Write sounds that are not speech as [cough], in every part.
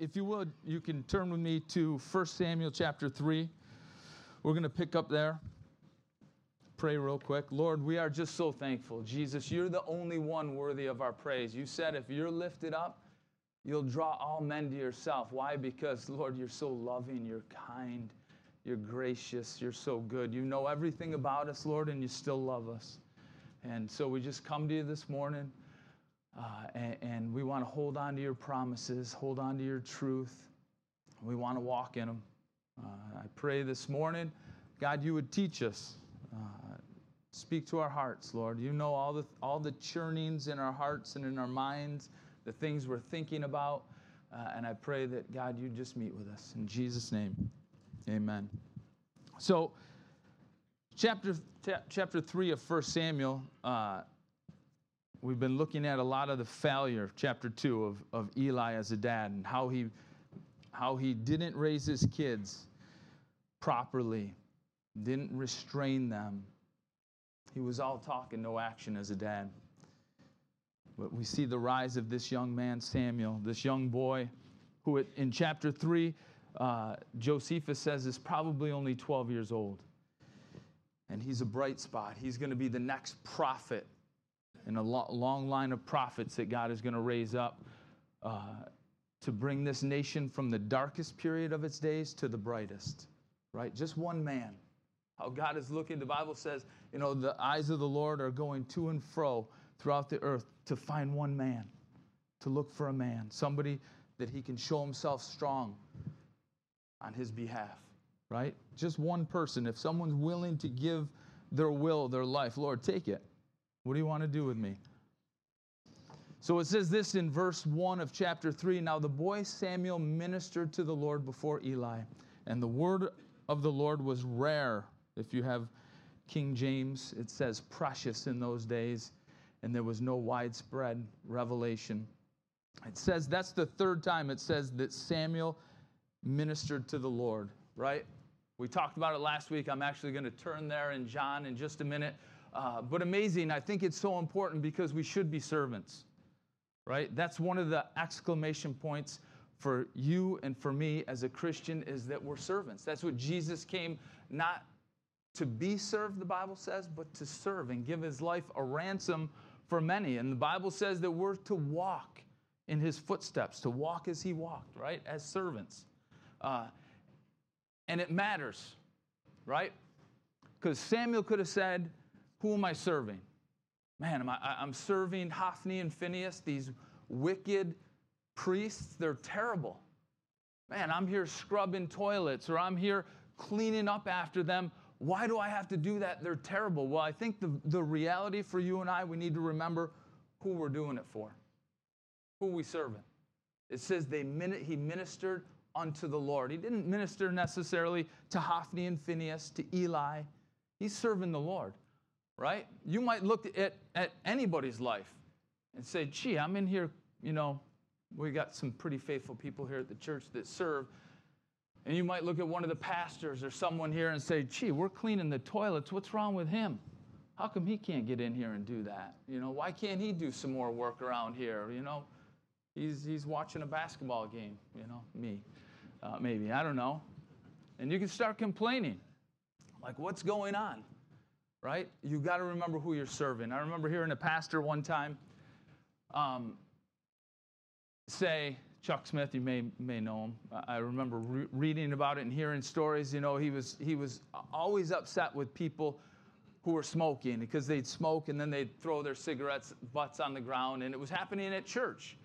If you would, you can turn with me to 1 Samuel chapter 3. We're going to pick up there. Pray real quick. Lord, we are just so thankful. Jesus, you're the only one worthy of our praise. You said if you're lifted up, you'll draw all men to yourself. Why? Because, Lord, you're so loving, you're kind, you're gracious, you're so good. You know everything about us, Lord, and you still love us. And so we just come to you this morning. Uh, and, and, we want to hold on to your promises, hold on to your truth. We want to walk in them. Uh, I pray this morning, God, you would teach us. Uh, speak to our hearts, Lord. You know all the, all the churnings in our hearts and in our minds, the things we're thinking about. Uh, and I pray that, God, you just meet with us. In Jesus' name, amen. So, chapter, chapter 3 of 1 Samuel uh, We've been looking at a lot of the failure, chapter 2, of, of Eli as a dad and how he, how he didn't raise his kids properly, didn't restrain them. He was all talk and no action as a dad. But we see the rise of this young man, Samuel, this young boy, who in chapter 3, uh, Josephus says is probably only 12 years old. And he's a bright spot. He's going to be the next prophet and a long line of prophets that God is going to raise up uh, to bring this nation from the darkest period of its days to the brightest, right? Just one man. How God is looking, the Bible says, you know, the eyes of the Lord are going to and fro throughout the earth to find one man, to look for a man, somebody that he can show himself strong on his behalf, right? Just one person. If someone's willing to give their will, their life, Lord, take it. What do you want to do with me? So it says this in verse 1 of chapter 3 Now the boy Samuel ministered to the Lord before Eli, and the word of the Lord was rare. If you have King James, it says precious in those days, and there was no widespread revelation. It says that's the third time it says that Samuel ministered to the Lord, right? We talked about it last week. I'm actually going to turn there in John in just a minute. Uh, but amazing, I think it's so important because we should be servants, right? That's one of the exclamation points for you and for me as a Christian is that we're servants. That's what Jesus came not to be served, the Bible says, but to serve and give his life a ransom for many. And the Bible says that we're to walk in his footsteps, to walk as he walked, right? As servants. Uh, and it matters, right? Because Samuel could have said, who am I serving? Man, am I, I'm serving Hophni and Phinehas, these wicked priests. They're terrible. Man, I'm here scrubbing toilets or I'm here cleaning up after them. Why do I have to do that? They're terrible. Well, I think the, the reality for you and I, we need to remember who we're doing it for, who we serving. It says they he ministered unto the Lord. He didn't minister necessarily to Hophni and Phinehas, to Eli. He's serving the Lord right? You might look at, at anybody's life and say, gee, I'm in here, you know, we got some pretty faithful people here at the church that serve. And you might look at one of the pastors or someone here and say, gee, we're cleaning the toilets. What's wrong with him? How come he can't get in here and do that? You know, why can't he do some more work around here? You know, he's, he's watching a basketball game, you know, me, uh, maybe, I don't know. And you can start complaining, like, what's going on? Right? You got to remember who you're serving. I remember hearing a pastor one time um, say, Chuck Smith, you may may know him. I remember re- reading about it and hearing stories. You know, he was he was always upset with people who were smoking because they'd smoke and then they'd throw their cigarettes butts on the ground, and it was happening at church.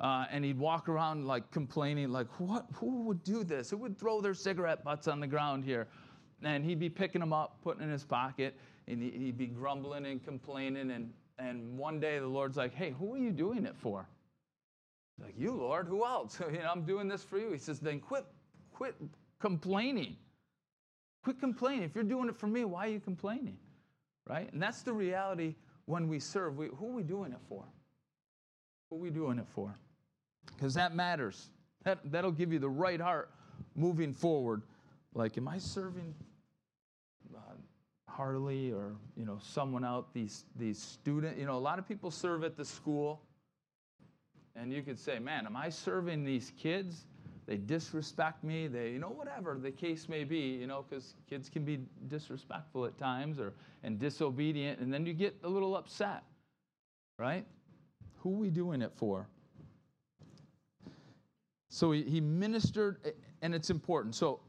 Uh, and he'd walk around like complaining, like, "What? Who would do this? Who would throw their cigarette butts on the ground here?" And he'd be picking them up, putting in his pocket and he'd be grumbling and complaining. And, and one day the Lord's like, hey, who are you doing it for? like, you, Lord, who else? [laughs] you know, I'm doing this for you. He says, then quit, quit complaining. Quit complaining. If you're doing it for me, why are you complaining? Right? And that's the reality when we serve. We, who are we doing it for? Who are we doing it for? Because that matters. That, that'll give you the right heart moving forward. Like, am I serving Harley or you know someone out these these student you know a lot of people serve at the school And you could say, man, am I serving these kids? They disrespect me. They, you know, whatever the case may be, you know, because kids can be disrespectful at times or and disobedient, and then you get a little upset, right? Who are we doing it for? So he, he ministered, and it's important. So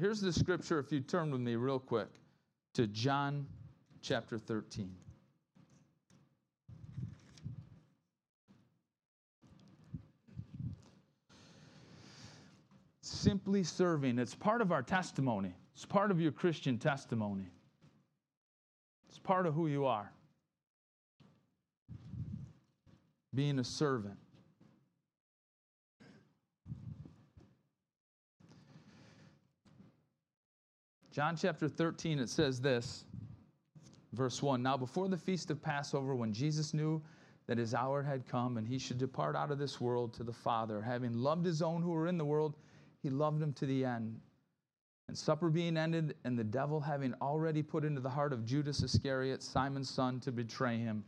here's the scripture, if you turn with me real quick to John chapter 13. Simply serving, it's part of our testimony. It's part of your Christian testimony. It's part of who you are. Being a servant. John chapter 13, it says this, verse 1 Now, before the feast of Passover, when Jesus knew that his hour had come and he should depart out of this world to the Father, having loved his own who were in the world, he loved them to the end. And supper being ended, and the devil having already put into the heart of Judas Iscariot, Simon's son, to betray him.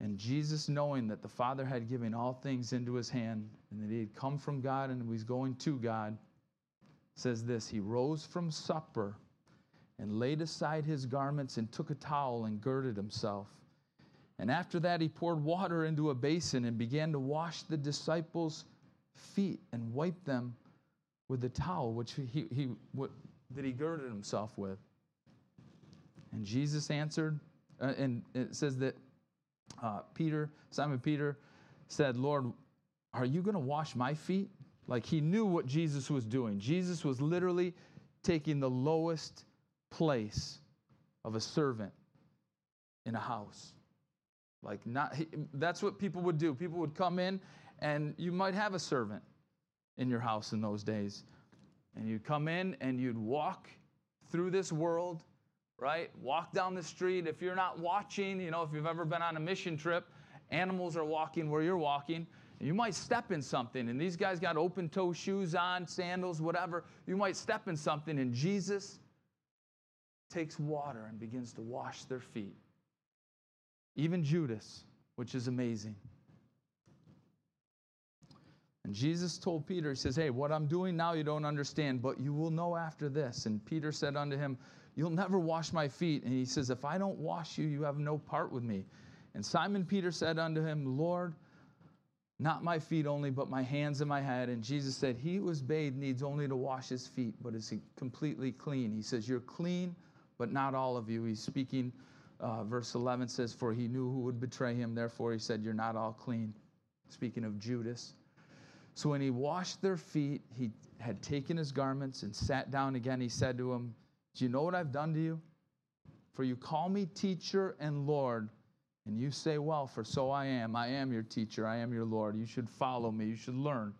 And Jesus, knowing that the Father had given all things into his hand, and that he had come from God and was going to God, says this He rose from supper and laid aside his garments and took a towel and girded himself. And after that, he poured water into a basin and began to wash the disciples' feet and wipe them with the towel which he, he what, that he girded himself with. And Jesus answered, uh, and it says that uh, Peter, Simon Peter, said, Lord, are you going to wash my feet? Like he knew what Jesus was doing. Jesus was literally taking the lowest place of a servant in a house. Like not that's what people would do. People would come in and you might have a servant in your house in those days. And you'd come in and you'd walk through this world, right? Walk down the street. If you're not watching, you know, if you've ever been on a mission trip, animals are walking where you're walking. You might step in something, and these guys got open toe shoes on, sandals, whatever. You might step in something, and Jesus takes water and begins to wash their feet. Even Judas, which is amazing. And Jesus told Peter, He says, Hey, what I'm doing now you don't understand, but you will know after this. And Peter said unto him, You'll never wash my feet. And he says, If I don't wash you, you have no part with me. And Simon Peter said unto him, Lord, not my feet only, but my hands and my head. And Jesus said, He who is bathed needs only to wash his feet, but is completely clean. He says, You're clean, but not all of you. He's speaking, uh, verse 11 says, For he knew who would betray him. Therefore, he said, You're not all clean. Speaking of Judas. So when he washed their feet, he had taken his garments and sat down again. He said to him, Do you know what I've done to you? For you call me teacher and Lord and you say, Well, for so I am. I am your teacher. I am your Lord. You should follow me. You should learn.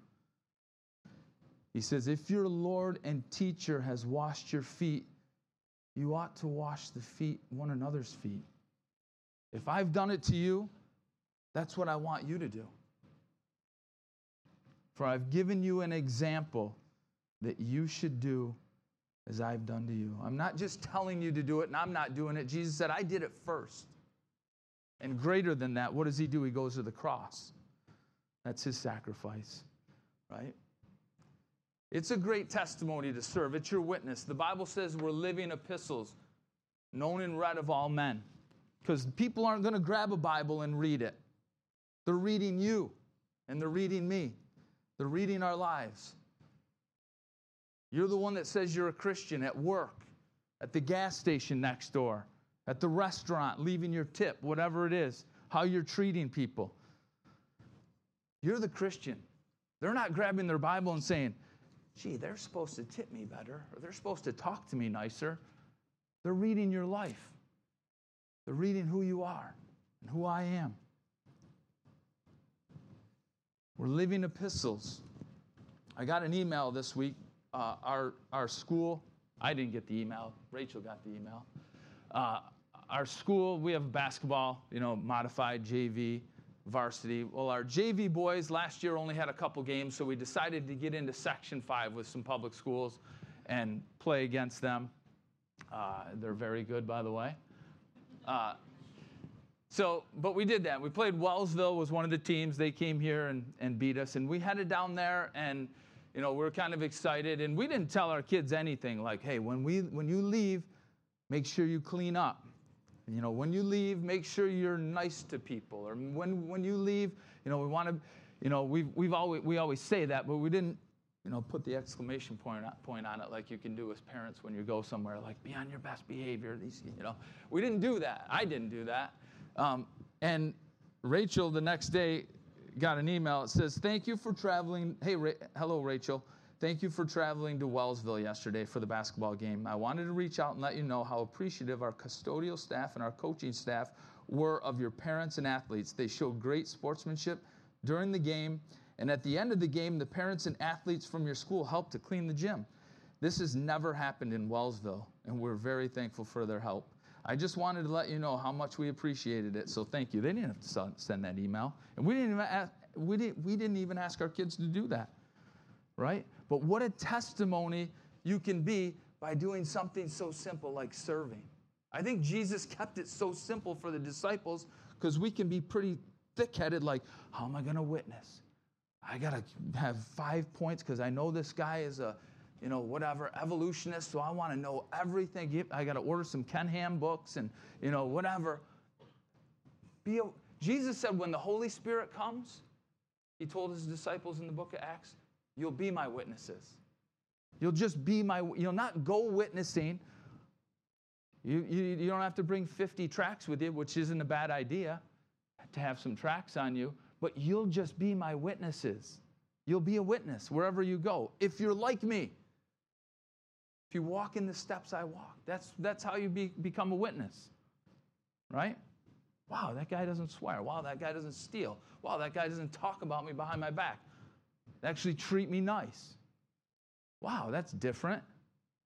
He says, If your Lord and teacher has washed your feet, you ought to wash the feet, one another's feet. If I've done it to you, that's what I want you to do. For I've given you an example that you should do as I've done to you. I'm not just telling you to do it and I'm not doing it. Jesus said, I did it first. And greater than that, what does he do? He goes to the cross. That's his sacrifice, right? It's a great testimony to serve. It's your witness. The Bible says we're living epistles, known and read of all men. Because people aren't going to grab a Bible and read it. They're reading you, and they're reading me. They're reading our lives. You're the one that says you're a Christian at work, at the gas station next door, at the restaurant, leaving your tip, whatever it is, how you're treating people. You're the Christian. They're not grabbing their Bible and saying, gee, they're supposed to tip me better, or they're supposed to talk to me nicer. They're reading your life, they're reading who you are and who I am. We're living epistles. I got an email this week. Uh, our, our school, I didn't get the email, Rachel got the email. Uh, our school, we have basketball, you know, modified JV, varsity. Well, our JV boys last year only had a couple games, so we decided to get into Section 5 with some public schools and play against them. Uh, they're very good, by the way. Uh, So, but we did that. We played Wellsville was one of the teams. They came here and, and beat us, and we headed down there, and you know we are kind of excited, and we didn't tell our kids anything like, hey, when we when you leave, make sure you clean up. You know, when you leave, make sure you're nice to people, or when when you leave, you know, we want to, you know, we've we've always we always say that, but we didn't you know, put the exclamation point, point on it like you can do as parents when you go somewhere, like be on your best behavior. These, you know, we didn't do that. I didn't do that. Um, and Rachel the next day got an email. It says, Thank you for traveling. Hey, Ra- hello, Rachel. Thank you for traveling to Wellsville yesterday for the basketball game. I wanted to reach out and let you know how appreciative our custodial staff and our coaching staff were of your parents and athletes. They showed great sportsmanship during the game, and at the end of the game, the parents and athletes from your school helped to clean the gym. This has never happened in Wellsville, and we're very thankful for their help. I just wanted to let you know how much we appreciated it. So thank you. They didn't have to send that email, and we didn't even ask, we didn't we didn't even ask our kids to do that, right? But what a testimony you can be by doing something so simple like serving. I think Jesus kept it so simple for the disciples because we can be pretty thick-headed. Like, how am I going to witness? I got to have five points because I know this guy is a you know, whatever, evolutionist, so I want to know everything. I got to order some Ken Ham books and, you know, whatever. Be a, Jesus said when the Holy Spirit comes, he told his disciples in the book of Acts, you'll be my witnesses. You'll just be my, you'll not go witnessing. You, you, you don't have to bring 50 tracts with you, which isn't a bad idea to have some tracts on you, but you'll just be my witnesses. You'll be a witness wherever you go. If you're like me, if you walk in the steps I walk, that's, that's how you be, become a witness, right? Wow, that guy doesn't swear. Wow, that guy doesn't steal. Wow, that guy doesn't talk about me behind my back. Actually treat me nice. Wow, that's different.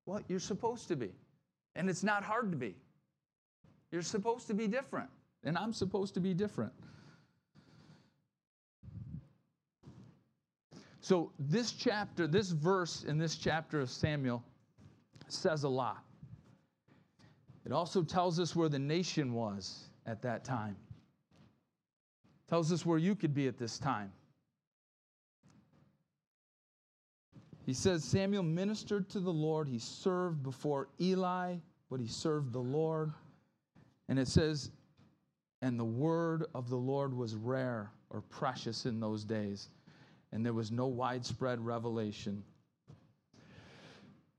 Well, you're supposed to be. And it's not hard to be. You're supposed to be different. And I'm supposed to be different. So, this chapter, this verse in this chapter of Samuel says a lot. It also tells us where the nation was at that time. Tells us where you could be at this time. He says Samuel ministered to the Lord. He served before Eli, but he served the Lord. And it says, and the word of the Lord was rare or precious in those days, and there was no widespread revelation.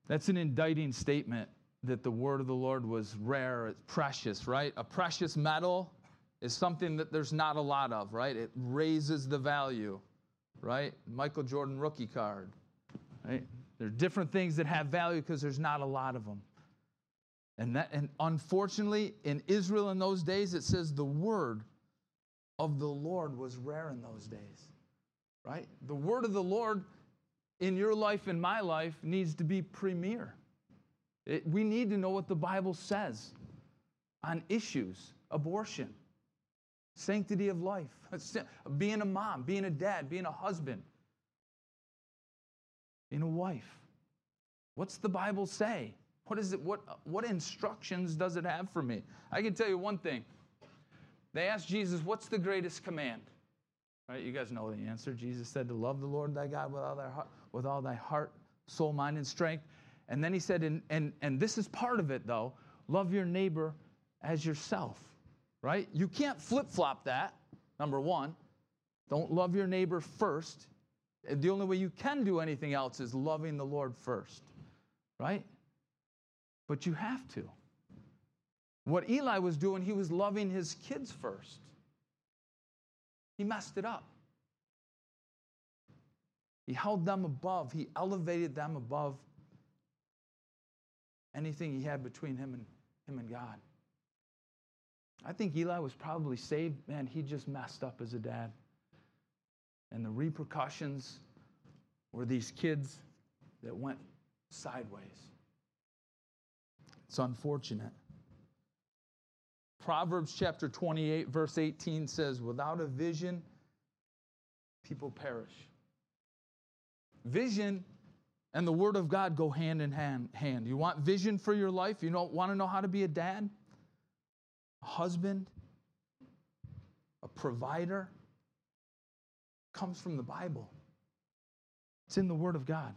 That's an indicting statement that the word of the Lord was rare, it's precious, right? A precious metal is something that there's not a lot of, right? It raises the value, right? Michael Jordan rookie card, right? There are different things that have value because there's not a lot of them. And, that, and unfortunately, in Israel in those days, it says the word of the Lord was rare in those days, right? The word of the Lord in your life and my life needs to be premier. It, we need to know what the Bible says on issues abortion, sanctity of life, [laughs] being a mom, being a dad, being a husband, being a wife. What's the Bible say? What is it? What, what instructions does it have for me? I can tell you one thing. They asked Jesus, What's the greatest command? Right? You guys know the answer. Jesus said to love the Lord thy God with all thy heart, with all thy heart, soul, mind, and strength. And then he said, and, and, and this is part of it though, love your neighbor as yourself, right? You can't flip flop that, number one. Don't love your neighbor first. The only way you can do anything else is loving the Lord first, right? But you have to. What Eli was doing, he was loving his kids first. He messed it up. He held them above, he elevated them above anything he had between him and him and God. I think Eli was probably saved. Man, he just messed up as a dad. And the repercussions were these kids that went sideways. It's unfortunate. Proverbs chapter 28, verse 18 says, Without a vision, people perish. Vision and the Word of God go hand in hand. hand. You want vision for your life? You don't want to know how to be a dad, a husband, a provider, comes from the Bible. It's in the Word of God.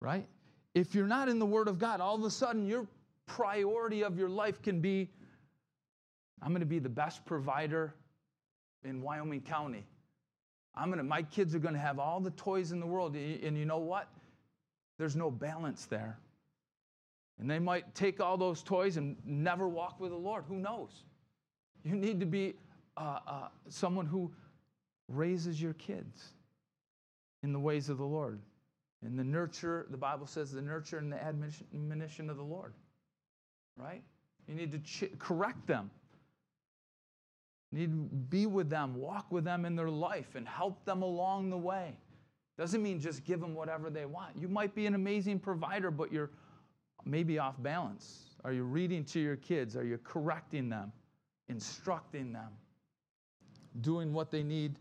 Right? If you're not in the Word of God, all of a sudden your priority of your life can be I'm going to be the best provider in Wyoming County. I'm going to my kids are going to have all the toys in the world and you know what? There's no balance there. And they might take all those toys and never walk with the Lord. Who knows? You need to be uh, uh, someone who raises your kids in the ways of the Lord. In the nurture, the Bible says the nurture and the admonition of the Lord. Right? You need to ch- correct them. You need to be with them, walk with them in their life, and help them along the way. Doesn't mean just give them whatever they want. You might be an amazing provider, but you're maybe off balance. Are you reading to your kids? Are you correcting them, instructing them, doing what they need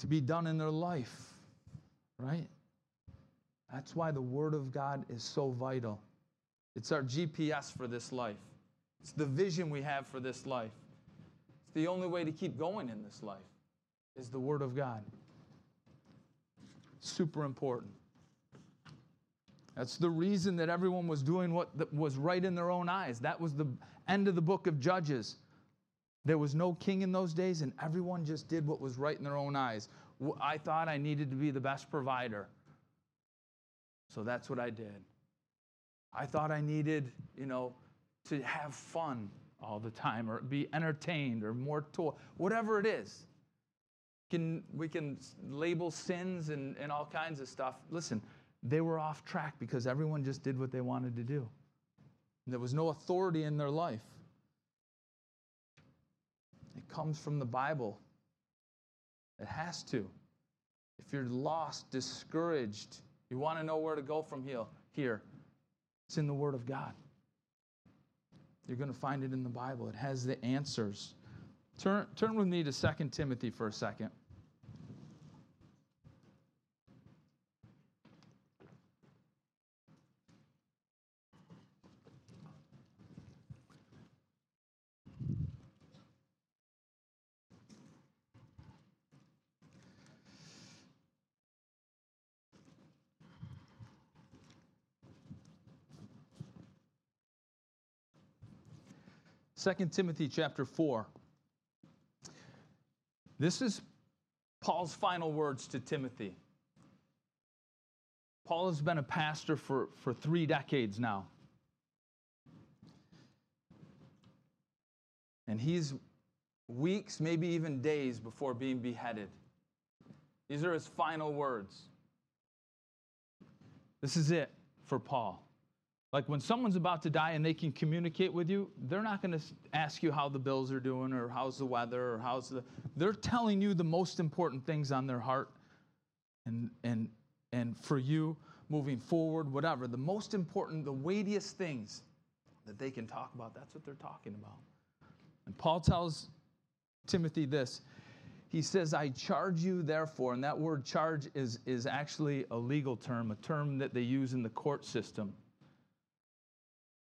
to be done in their life? Right? That's why the Word of God is so vital. It's our GPS for this life, it's the vision we have for this life. It's the only way to keep going in this life is the Word of God. Super important. That's the reason that everyone was doing what was right in their own eyes. That was the end of the book of Judges. There was no king in those days, and everyone just did what was right in their own eyes. I thought I needed to be the best provider. So that's what I did. I thought I needed, you know, to have fun all the time or be entertained or more toy, whatever it is. Can, we can label sins and, and all kinds of stuff. Listen, they were off track because everyone just did what they wanted to do. There was no authority in their life. Comes from the Bible. It has to. If you're lost, discouraged, you want to know where to go from here, here. It's in the Word of God. You're going to find it in the Bible. It has the answers. Turn, turn with me to 2 Timothy for a second. 2 Timothy chapter 4. This is Paul's final words to Timothy. Paul has been a pastor for, for three decades now. And he's weeks, maybe even days before being beheaded. These are his final words. This is it for Paul. Like when someone's about to die and they can communicate with you, they're not going to ask you how the bills are doing or how's the weather or how's the. They're telling you the most important things on their heart and, and, and for you moving forward, whatever. The most important, the weightiest things that they can talk about, that's what they're talking about. And Paul tells Timothy this. He says, I charge you, therefore, and that word charge is, is actually a legal term, a term that they use in the court system.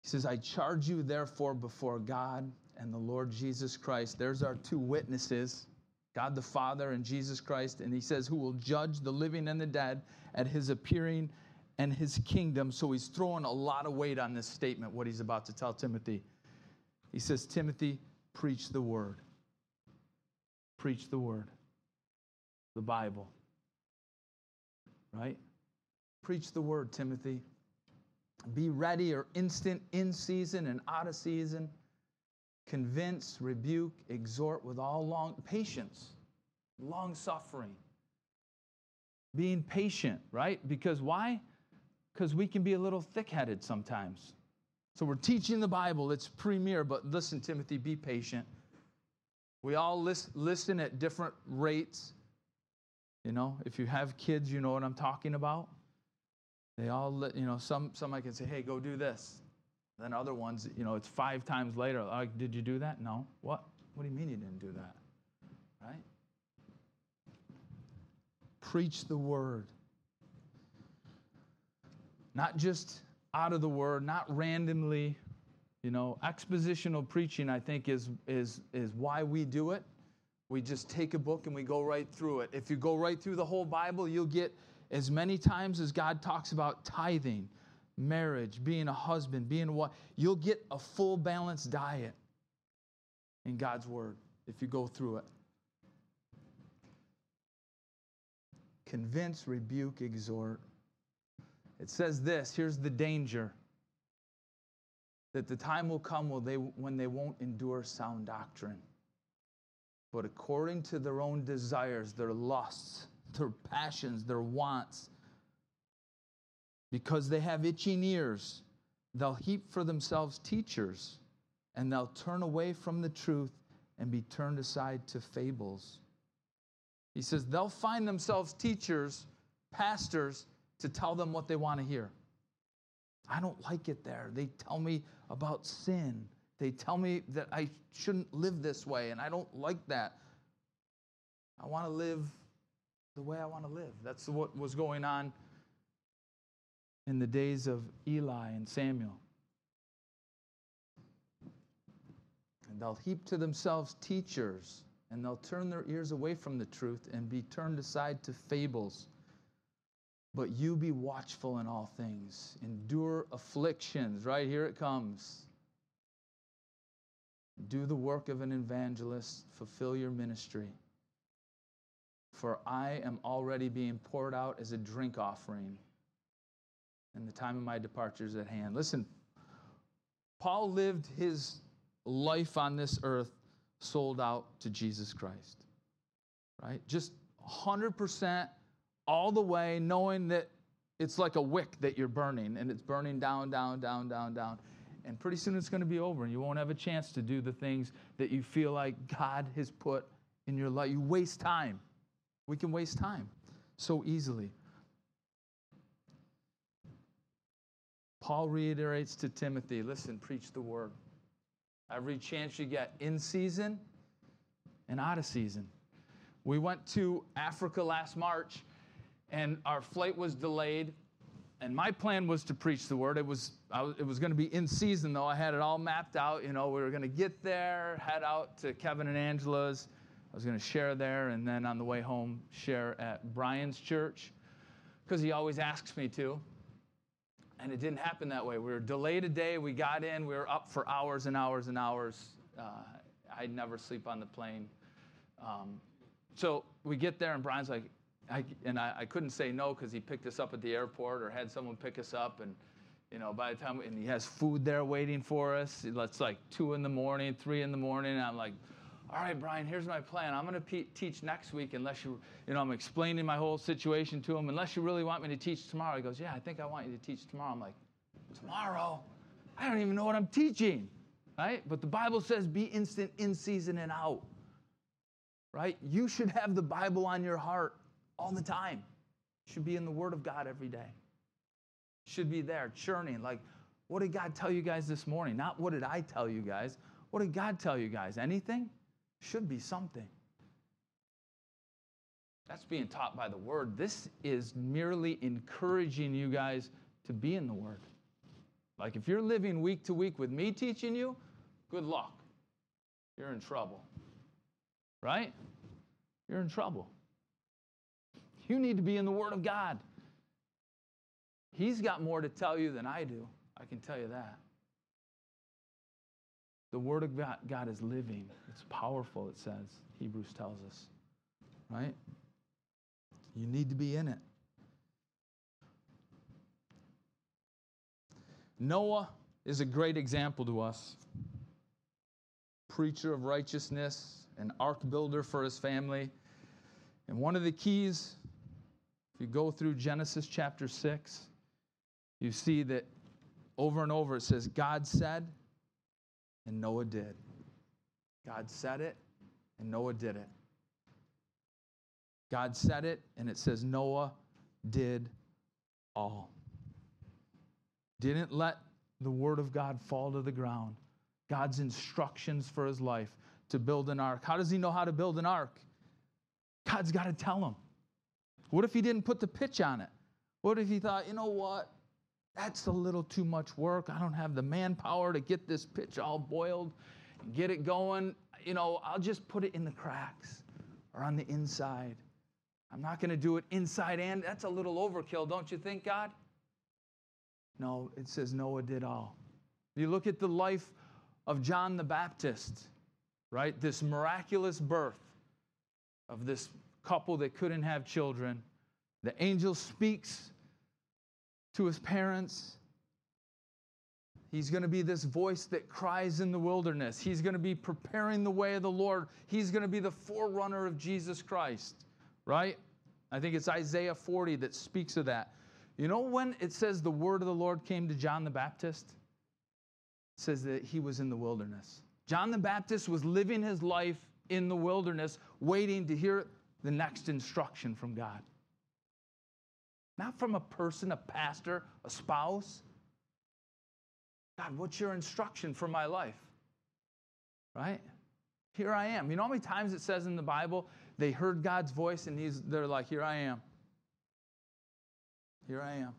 He says, I charge you therefore before God and the Lord Jesus Christ. There's our two witnesses, God the Father and Jesus Christ. And he says, who will judge the living and the dead at his appearing and his kingdom. So he's throwing a lot of weight on this statement, what he's about to tell Timothy. He says, Timothy, preach the word. Preach the word. The Bible. Right? Preach the word, Timothy be ready or instant in season and out of season. Convince, rebuke, exhort with all long patience, long suffering. Being patient, right? Because why? Because we can be a little thick headed sometimes. So we're teaching the Bible, it's premier, but listen, Timothy, be patient. We all list, listen at different rates. You know, if you have kids, you know what I'm talking about. They all, you know, some, some I can say, hey, go do this. Then other ones, you know, it's five times later. Like, did you do that? No. What? What do you mean you didn't do that? Right? Preach the word. Not just out of the word, not randomly, You know, expositional preaching, I think, is, is, is why we do it. We just take a book and we go right through it. If you go right through the whole Bible, you'll get as many times as God talks about tithing, marriage, being a husband, being what, you'll get a full balanced diet in God's Word if you go through it. Convince, rebuke, exhort. It says this here's the danger that the time will come when they, when they won't endure sound doctrine. But according to their own desires, their lusts, their passions, their wants, because they have itching ears, they'll heap for themselves teachers, and they'll turn away from the truth and be turned aside to fables. He says they'll find themselves teachers, pastors, to tell them what they want to hear. I don't like it there. They tell me about sin. They tell me that I shouldn't live this way, and I don't like that. I want to live the way I want to live. That's what was going on in the days of Eli and Samuel. And they'll heap to themselves teachers, and they'll turn their ears away from the truth and be turned aside to fables. But you be watchful in all things, endure afflictions. Right here it comes. Do the work of an evangelist, fulfill your ministry. For I am already being poured out as a drink offering, and the time of my departure is at hand. Listen, Paul lived his life on this earth sold out to Jesus Christ, right? Just 100% all the way, knowing that it's like a wick that you're burning and it's burning down, down, down, down, down. And pretty soon it's going to be over and you won't have a chance to do the things that you feel like God has put in your life. You waste time. We can waste time so easily. Paul reiterates to Timothy listen, preach the word. Every chance you get in season and out of season. We went to Africa last March and our flight was delayed. And my plan was to preach the word. It was, was it was going to be in season, though. I had it all mapped out. You know, we were going to get there, head out to Kevin and Angela's. I was going to share there, and then on the way home, share at Brian's church, because he always asks me to. And it didn't happen that way. We were delayed a day. We got in. We were up for hours and hours and hours. Uh, I'd never sleep on the plane. Um, so we get there, and Brian's like, I, and I, I, couldn't say no because he picked us up at the airport or had someone pick us up. And, you know, by the time, and he has food there waiting for us. It's like two in the morning, three in the morning. And I'm like, all right, Brian, here's my plan. I'm going to pe- teach next week unless you, you know, I'm explaining my whole situation to him. Unless you really want me to teach tomorrow. He goes, yeah, I think I want you to teach tomorrow. I'm like, tomorrow? I don't even know what I'm teaching, right? But the Bible says be instant in season and out, right? You should have the Bible on your heart all the time. Should be in the Word of God every day. Should be there, churning. Like, what did God tell you guys this morning? Not what did I tell you guys. What did God tell you guys? Anything? Should be something. That's being taught by the Word. This is merely encouraging you guys to be in the Word. Like, if you're living week to week with me teaching you, good luck. You're in trouble. Right? You're in trouble. You need to be in the Word of God. He's got more to tell you than I do. I can tell you that. The Word of God, is living, it's powerful, it says. Hebrews tells us. Right? You need to be in it. Noah is a great example to us. Preacher of righteousness, an ark builder for his family. And one of the keys if you go through Genesis chapter 6, you see that over and over it says, God said, and Noah did. God said it, and Noah did it. God said it, and it says Noah did all. Didn't let the word of God fall to the ground. God's instructions for his life to build an ark. How does he know how to build an ark? God's got to tell him. What if he didn't put the pitch on it? What if he thought, you know what? That's a little too much work. I don't have the manpower to get this pitch all boiled and get it going. You know, I'll just put it in the cracks or on the inside. I'm not going to do it inside and that's a little overkill, don't you think, God? No, it says Noah did all. You look at the life of John the Baptist, right? This miraculous birth of this couple that couldn't have children. The angel speaks to his parents. He's going to be this voice that cries in the wilderness. He's going to be preparing the way of the Lord. He's going to be the forerunner of Jesus Christ, right? I think it's Isaiah 40 that speaks of that. You know when it says the word of the Lord came to John the Baptist? It says that he was in the wilderness. John the Baptist was living his life in the wilderness, waiting to hear the next instruction from God. Not from a person, a pastor, a spouse. God, what's your instruction for my life? Right? Here I am. You know how many times it says in the Bible they heard God's voice and he's, they're like, Here I am. Here I am.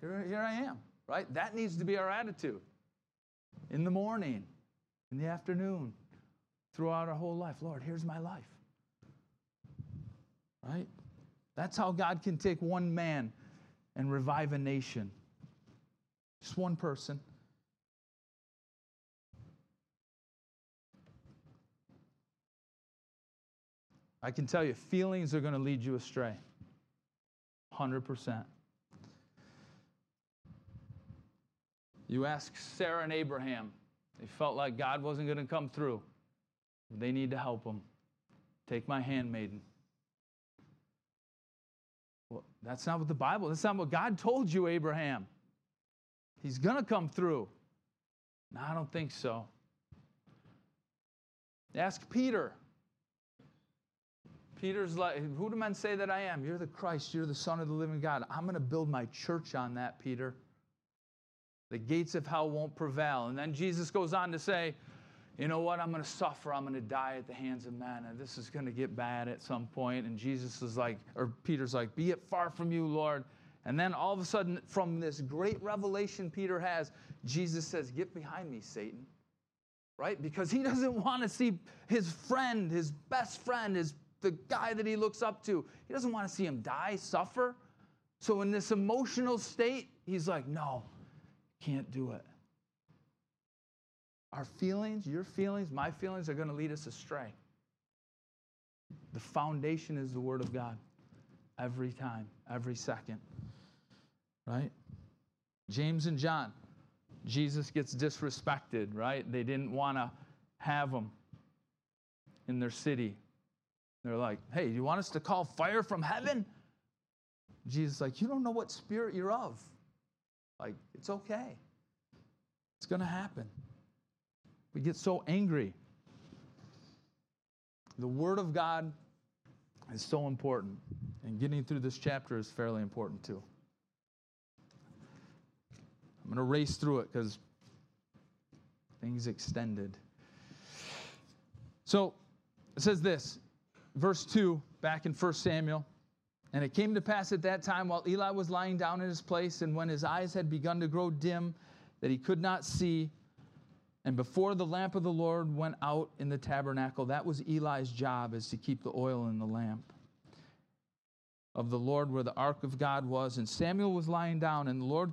Here, here I am, right? That needs to be our attitude in the morning, in the afternoon, throughout our whole life. Lord, here's my life. Right? That's how God can take one man and revive a nation. Just one person. I can tell you, feelings are going to lead you astray. 100%. You ask Sarah and Abraham, they felt like God wasn't going to come through. They need to help them. Take my handmaiden. Well, that's not what the Bible, that's not what God told you, Abraham. He's going to come through. No, I don't think so. Ask Peter. Peter's like, Who do men say that I am? You're the Christ. You're the Son of the living God. I'm going to build my church on that, Peter. The gates of hell won't prevail. And then Jesus goes on to say, you know what? I'm going to suffer. I'm going to die at the hands of men. And this is going to get bad at some point. And Jesus is like, or Peter's like, be it far from you, Lord. And then all of a sudden, from this great revelation Peter has, Jesus says, Get behind me, Satan. Right? Because he [laughs] doesn't want to see his friend, his best friend, his the guy that he looks up to. He doesn't want to see him die, suffer. So in this emotional state, he's like, No, can't do it. Our feelings, your feelings, my feelings are going to lead us astray. The foundation is the Word of God every time, every second. Right? James and John, Jesus gets disrespected, right? They didn't want to have him in their city. They're like, hey, you want us to call fire from heaven? Jesus like, you don't know what spirit you're of. Like, it's okay. It's going to happen. We get so angry. The Word of God is so important, and getting through this chapter is fairly important too. I'm going to race through it because things extended. So it says this, verse 2, back in 1 Samuel. And it came to pass at that time while Eli was lying down in his place, and when his eyes had begun to grow dim, that he could not see, and before the lamp of the Lord went out in the tabernacle, that was Eli's job, is to keep the oil in the lamp of the Lord where the ark of God was. And Samuel was lying down, and the Lord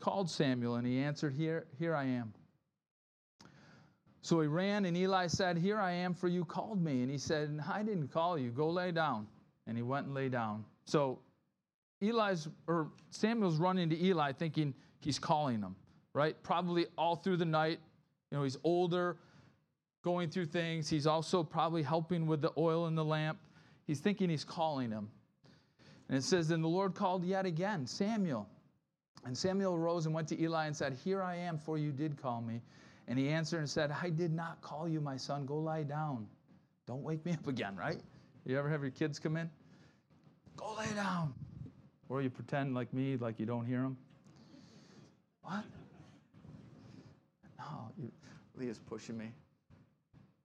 called Samuel, and he answered, Here, here I am. So he ran, and Eli said, Here I am, for you called me. And he said, I didn't call you. Go lay down. And he went and lay down. So Eli's or Samuel's running to Eli thinking he's calling him, right? Probably all through the night. You know, he's older, going through things. He's also probably helping with the oil in the lamp. He's thinking he's calling him. And it says, Then the Lord called yet again, Samuel. And Samuel arose and went to Eli and said, Here I am, for you did call me. And he answered and said, I did not call you, my son. Go lie down. Don't wake me up again, right? You ever have your kids come in? Go lay down. Or you pretend like me, like you don't hear them. What? Leah's pushing me.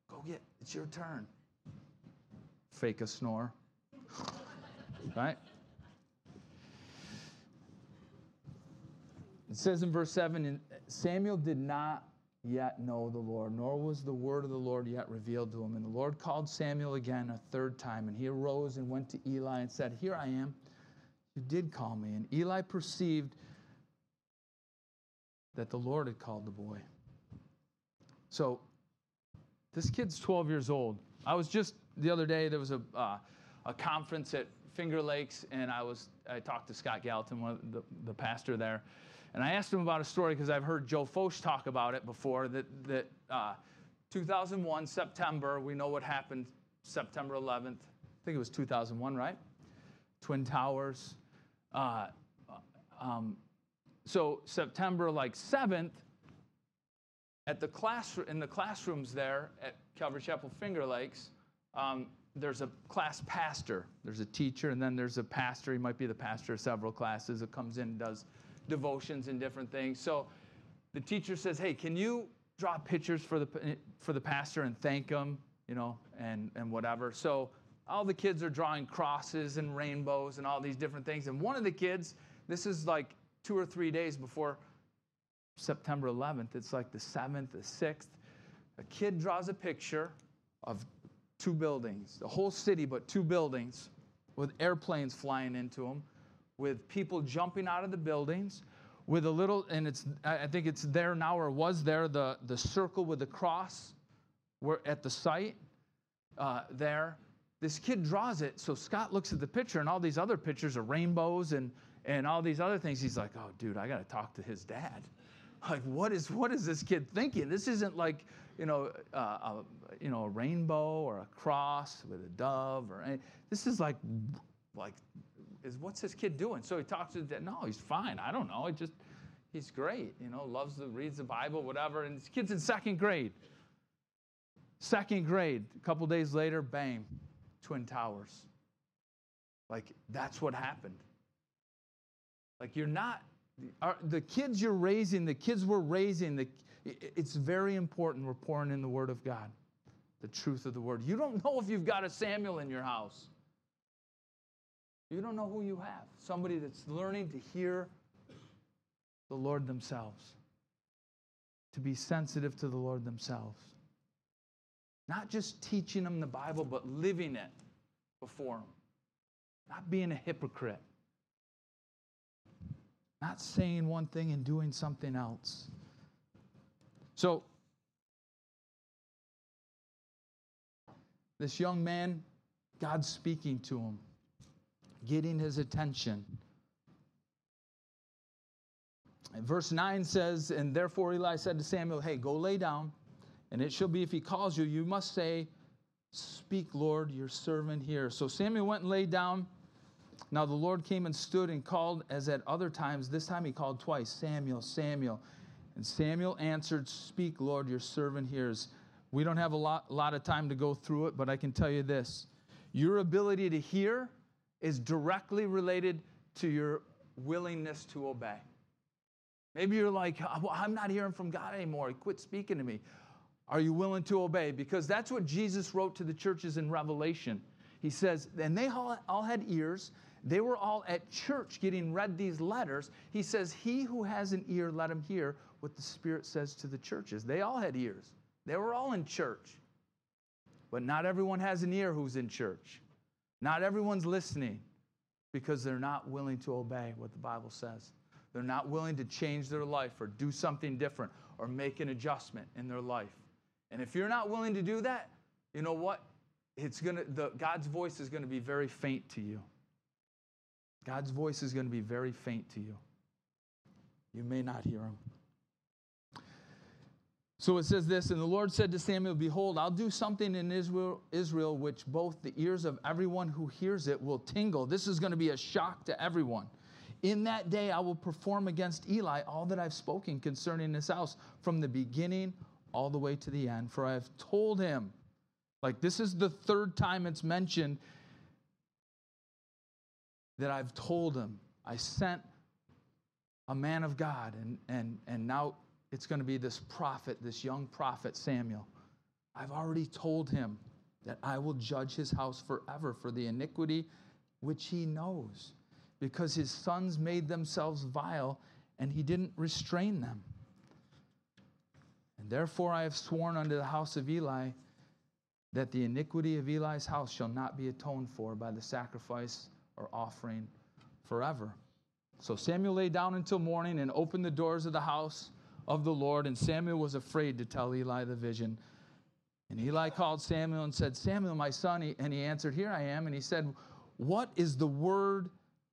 Go get, it's your turn. Fake a snore. [laughs] right? It says in verse 7 and Samuel did not yet know the Lord, nor was the word of the Lord yet revealed to him. And the Lord called Samuel again a third time, and he arose and went to Eli and said, Here I am. You did call me. And Eli perceived that the Lord had called the boy. So this kid's 12 years old. I was just the other day, there was a, uh, a conference at Finger Lakes, and I was I talked to Scott Gallatin, one the, the pastor there, and I asked him about a story because I've heard Joe Focht talk about it before. That that uh, 2001 September, we know what happened September 11th. I think it was 2001, right? Twin Towers. Uh, um, so September like 7th, at the class in the classrooms there at Calvary Chapel Finger Lakes, um, there's a class pastor. There's a teacher, and then there's a pastor. He might be the pastor of several classes that comes in and does devotions and different things. So the teacher says, "Hey, can you draw pictures for the for the pastor and thank him, you know, and and whatever." So all the kids are drawing crosses and rainbows and all these different things. And one of the kids, this is like two or three days before September 11th. It's like the 7th, the 6th. A kid draws a picture of two buildings, the whole city, but two buildings with airplanes flying into them, with people jumping out of the buildings, with a little, and it's, I think it's there now or was there, the, the circle with the cross where, at the site uh, there. This kid draws it, so Scott looks at the picture, and all these other pictures are rainbows and, and all these other things. He's like, oh, dude, I got to talk to his dad. Like, what is, what is this kid thinking? This isn't like, you know, uh, a, you know, a rainbow or a cross with a dove or any, this is like, like, is what's this kid doing? So he talks to the. No, he's fine. I don't know. He just, he's great. You know, loves to reads the Bible, whatever. And this kid's in second grade. Second grade. A couple days later, bang, Twin Towers. Like that's what happened. Like you're not the kids you're raising, the kids we're raising, the, it's very important we're pouring in the Word of God, the truth of the Word. You don't know if you've got a Samuel in your house. You don't know who you have. Somebody that's learning to hear the Lord themselves, to be sensitive to the Lord themselves. Not just teaching them the Bible, but living it before them. Not being a hypocrite. Not saying one thing and doing something else. So, this young man, God's speaking to him, getting his attention. And verse 9 says, And therefore Eli said to Samuel, Hey, go lay down, and it shall be if he calls you, you must say, Speak, Lord, your servant here. So Samuel went and lay down. Now the Lord came and stood and called as at other times. This time he called twice Samuel, Samuel. And Samuel answered, Speak, Lord, your servant hears. We don't have a lot, lot of time to go through it, but I can tell you this your ability to hear is directly related to your willingness to obey. Maybe you're like, ah, I'm not hearing from God anymore. He quit speaking to me. Are you willing to obey? Because that's what Jesus wrote to the churches in Revelation. He says, and they all, all had ears. They were all at church getting read these letters. He says, He who has an ear, let him hear what the Spirit says to the churches. They all had ears, they were all in church. But not everyone has an ear who's in church. Not everyone's listening because they're not willing to obey what the Bible says. They're not willing to change their life or do something different or make an adjustment in their life. And if you're not willing to do that, you know what? It's gonna the God's voice is gonna be very faint to you. God's voice is going to be very faint to you. You may not hear him. So it says this, and the Lord said to Samuel, Behold, I'll do something in Israel, Israel which both the ears of everyone who hears it will tingle. This is going to be a shock to everyone. In that day I will perform against Eli all that I've spoken concerning this house from the beginning all the way to the end. For I have told him, like this is the third time it's mentioned that I've told him. I sent a man of God, and, and, and now it's going to be this prophet, this young prophet, Samuel. I've already told him that I will judge his house forever for the iniquity which he knows, because his sons made themselves vile, and he didn't restrain them. And therefore I have sworn unto the house of Eli that the iniquity of Eli's house shall not be atoned for by the sacrifice or offering forever. So Samuel lay down until morning and opened the doors of the house of the Lord, and Samuel was afraid to tell Eli the vision. And Eli called Samuel and said, Samuel, my son. And he answered, Here I am. And he said, What is the word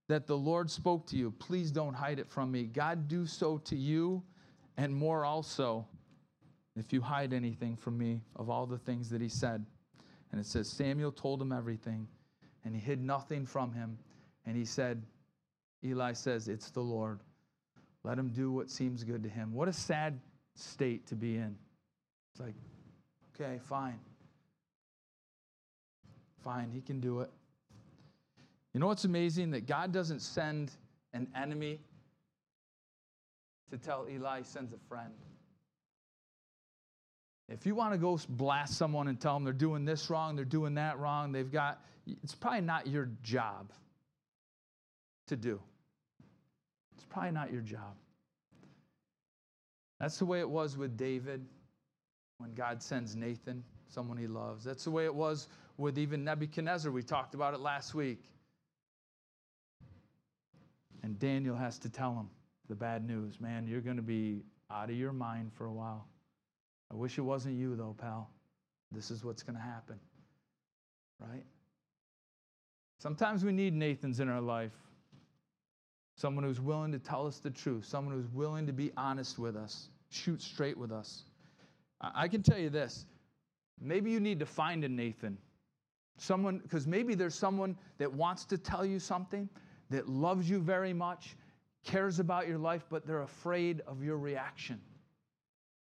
that the Lord spoke to you? Please don't hide it from me. God do so to you and more also if you hide anything from me of all the things that he said. And it says, Samuel told him everything, and he hid nothing from him. And he said, Eli says, It's the Lord. Let him do what seems good to him. What a sad state to be in. It's like, okay, fine. Fine, he can do it. You know what's amazing? That God doesn't send an enemy to tell Eli, he sends a friend. If you want to go blast someone and tell them they're doing this wrong, they're doing that wrong, they've got, it's probably not your job to do. It's probably not your job. That's the way it was with David when God sends Nathan, someone he loves. That's the way it was with even Nebuchadnezzar. We talked about it last week. And Daniel has to tell him the bad news man, you're going to be out of your mind for a while. I wish it wasn't you, though, pal. This is what's going to happen. Right? Sometimes we need Nathans in our life. Someone who's willing to tell us the truth, someone who's willing to be honest with us, shoot straight with us. I can tell you this maybe you need to find a Nathan. Someone, because maybe there's someone that wants to tell you something, that loves you very much, cares about your life, but they're afraid of your reaction.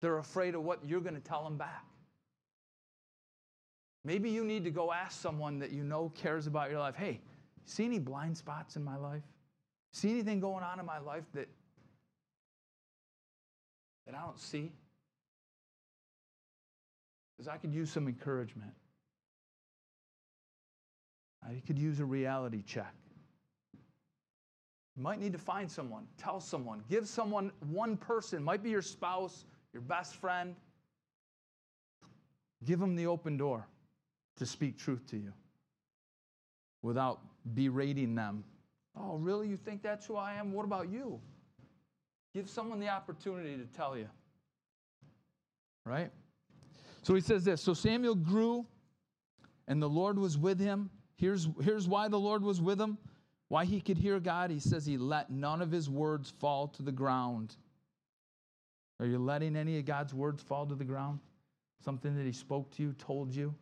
They're afraid of what you're going to tell them back. Maybe you need to go ask someone that you know cares about your life hey, see any blind spots in my life? See anything going on in my life that, that I don't see? Because I could use some encouragement. I could use a reality check. You might need to find someone, tell someone, give someone one person, might be your spouse, your best friend, give them the open door to speak truth to you without berating them. Oh, really? You think that's who I am? What about you? Give someone the opportunity to tell you. Right? So he says this So Samuel grew, and the Lord was with him. Here's, here's why the Lord was with him, why he could hear God. He says he let none of his words fall to the ground. Are you letting any of God's words fall to the ground? Something that He spoke to you, told you?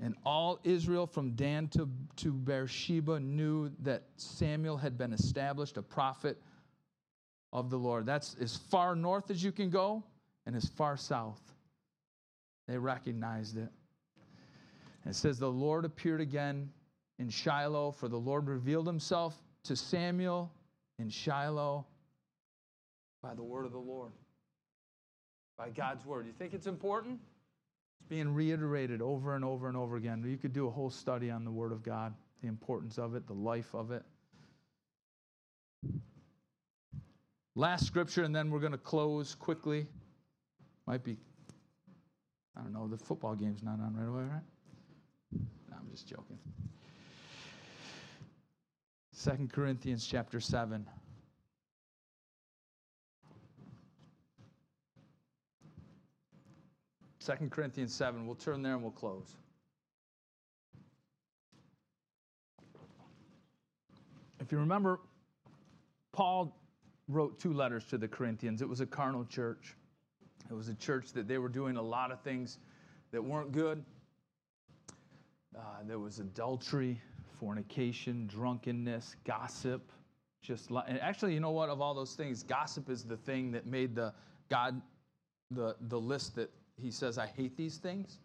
And all Israel from Dan to, to Beersheba knew that Samuel had been established a prophet of the Lord. That's as far north as you can go and as far south. They recognized it. And it says, The Lord appeared again in Shiloh, for the Lord revealed himself to Samuel in Shiloh by the word of the Lord, by God's word. You think it's important? It's being reiterated over and over and over again. You could do a whole study on the word of God, the importance of it, the life of it. Last scripture, and then we're going to close quickly. Might be, I don't know, the football game's not on right away, right? No, I'm just joking. Second Corinthians chapter 7. Second Corinthians 7. We'll turn there and we'll close. If you remember, Paul wrote two letters to the Corinthians. It was a carnal church. It was a church that they were doing a lot of things that weren't good. Uh, there was adultery, fornication, drunkenness, gossip. Just and actually, you know what? Of all those things, gossip is the thing that made the God the the list that He says, "I hate these things."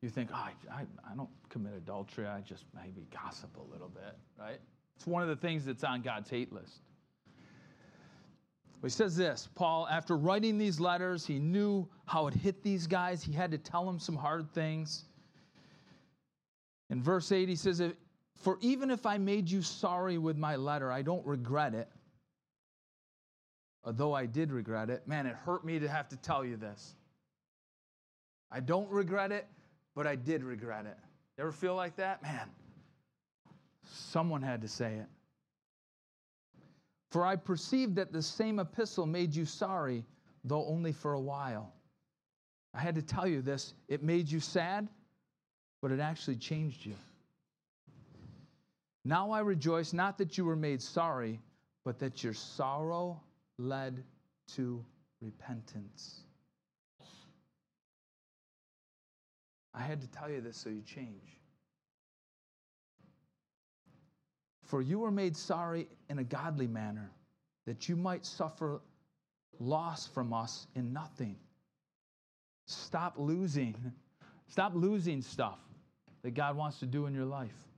You think, oh, I, I, I don't commit adultery. I just maybe gossip a little bit, right? It's one of the things that's on God's hate list. He says this Paul, after writing these letters, he knew how it hit these guys. He had to tell them some hard things. In verse 8, he says, For even if I made you sorry with my letter, I don't regret it. Although I did regret it, man, it hurt me to have to tell you this. I don't regret it, but I did regret it. You ever feel like that? Man, someone had to say it. For I perceived that the same epistle made you sorry, though only for a while. I had to tell you this. It made you sad, but it actually changed you. Now I rejoice not that you were made sorry, but that your sorrow led to repentance. I had to tell you this so you change. For you were made sorry in a godly manner, that you might suffer loss from us in nothing. Stop losing. Stop losing stuff that God wants to do in your life.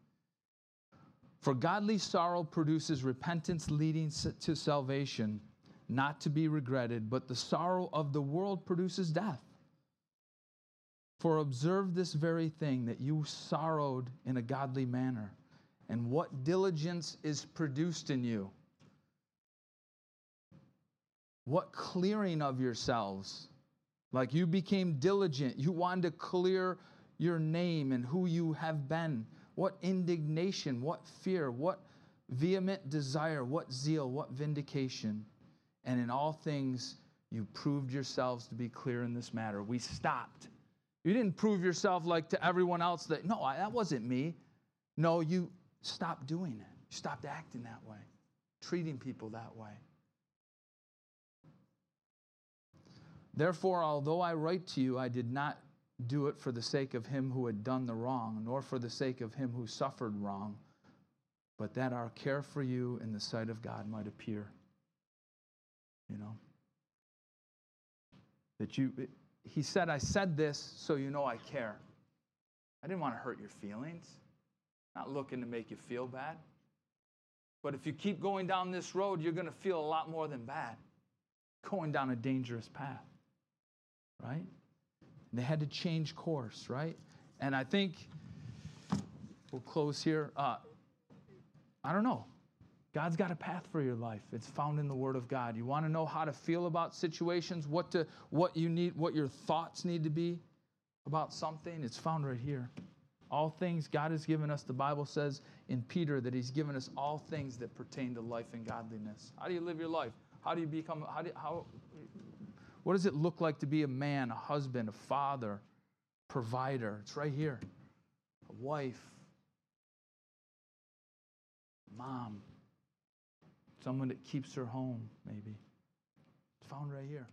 For godly sorrow produces repentance leading to salvation, not to be regretted, but the sorrow of the world produces death. For observe this very thing that you sorrowed in a godly manner, and what diligence is produced in you. What clearing of yourselves. Like you became diligent, you wanted to clear your name and who you have been what indignation, what fear, what vehement desire, what zeal, what vindication. And in all things, you proved yourselves to be clear in this matter. We stopped. You didn't prove yourself like to everyone else that, no, I, that wasn't me. No, you stopped doing it. You stopped acting that way, treating people that way. Therefore, although I write to you, I did not do it for the sake of him who had done the wrong, nor for the sake of him who suffered wrong, but that our care for you in the sight of God might appear. You know? That you, he said, I said this so you know I care. I didn't want to hurt your feelings, not looking to make you feel bad. But if you keep going down this road, you're going to feel a lot more than bad. Going down a dangerous path, right? They had to change course, right? And I think we'll close here. Uh, I don't know. God's got a path for your life. It's found in the Word of God. You want to know how to feel about situations, what to what you need, what your thoughts need to be about something. It's found right here. All things God has given us. The Bible says in Peter that He's given us all things that pertain to life and godliness. How do you live your life? How do you become? How do how what does it look like to be a man, a husband, a father, provider? It's right here. A wife, mom, someone that keeps her home, maybe. It's found right here.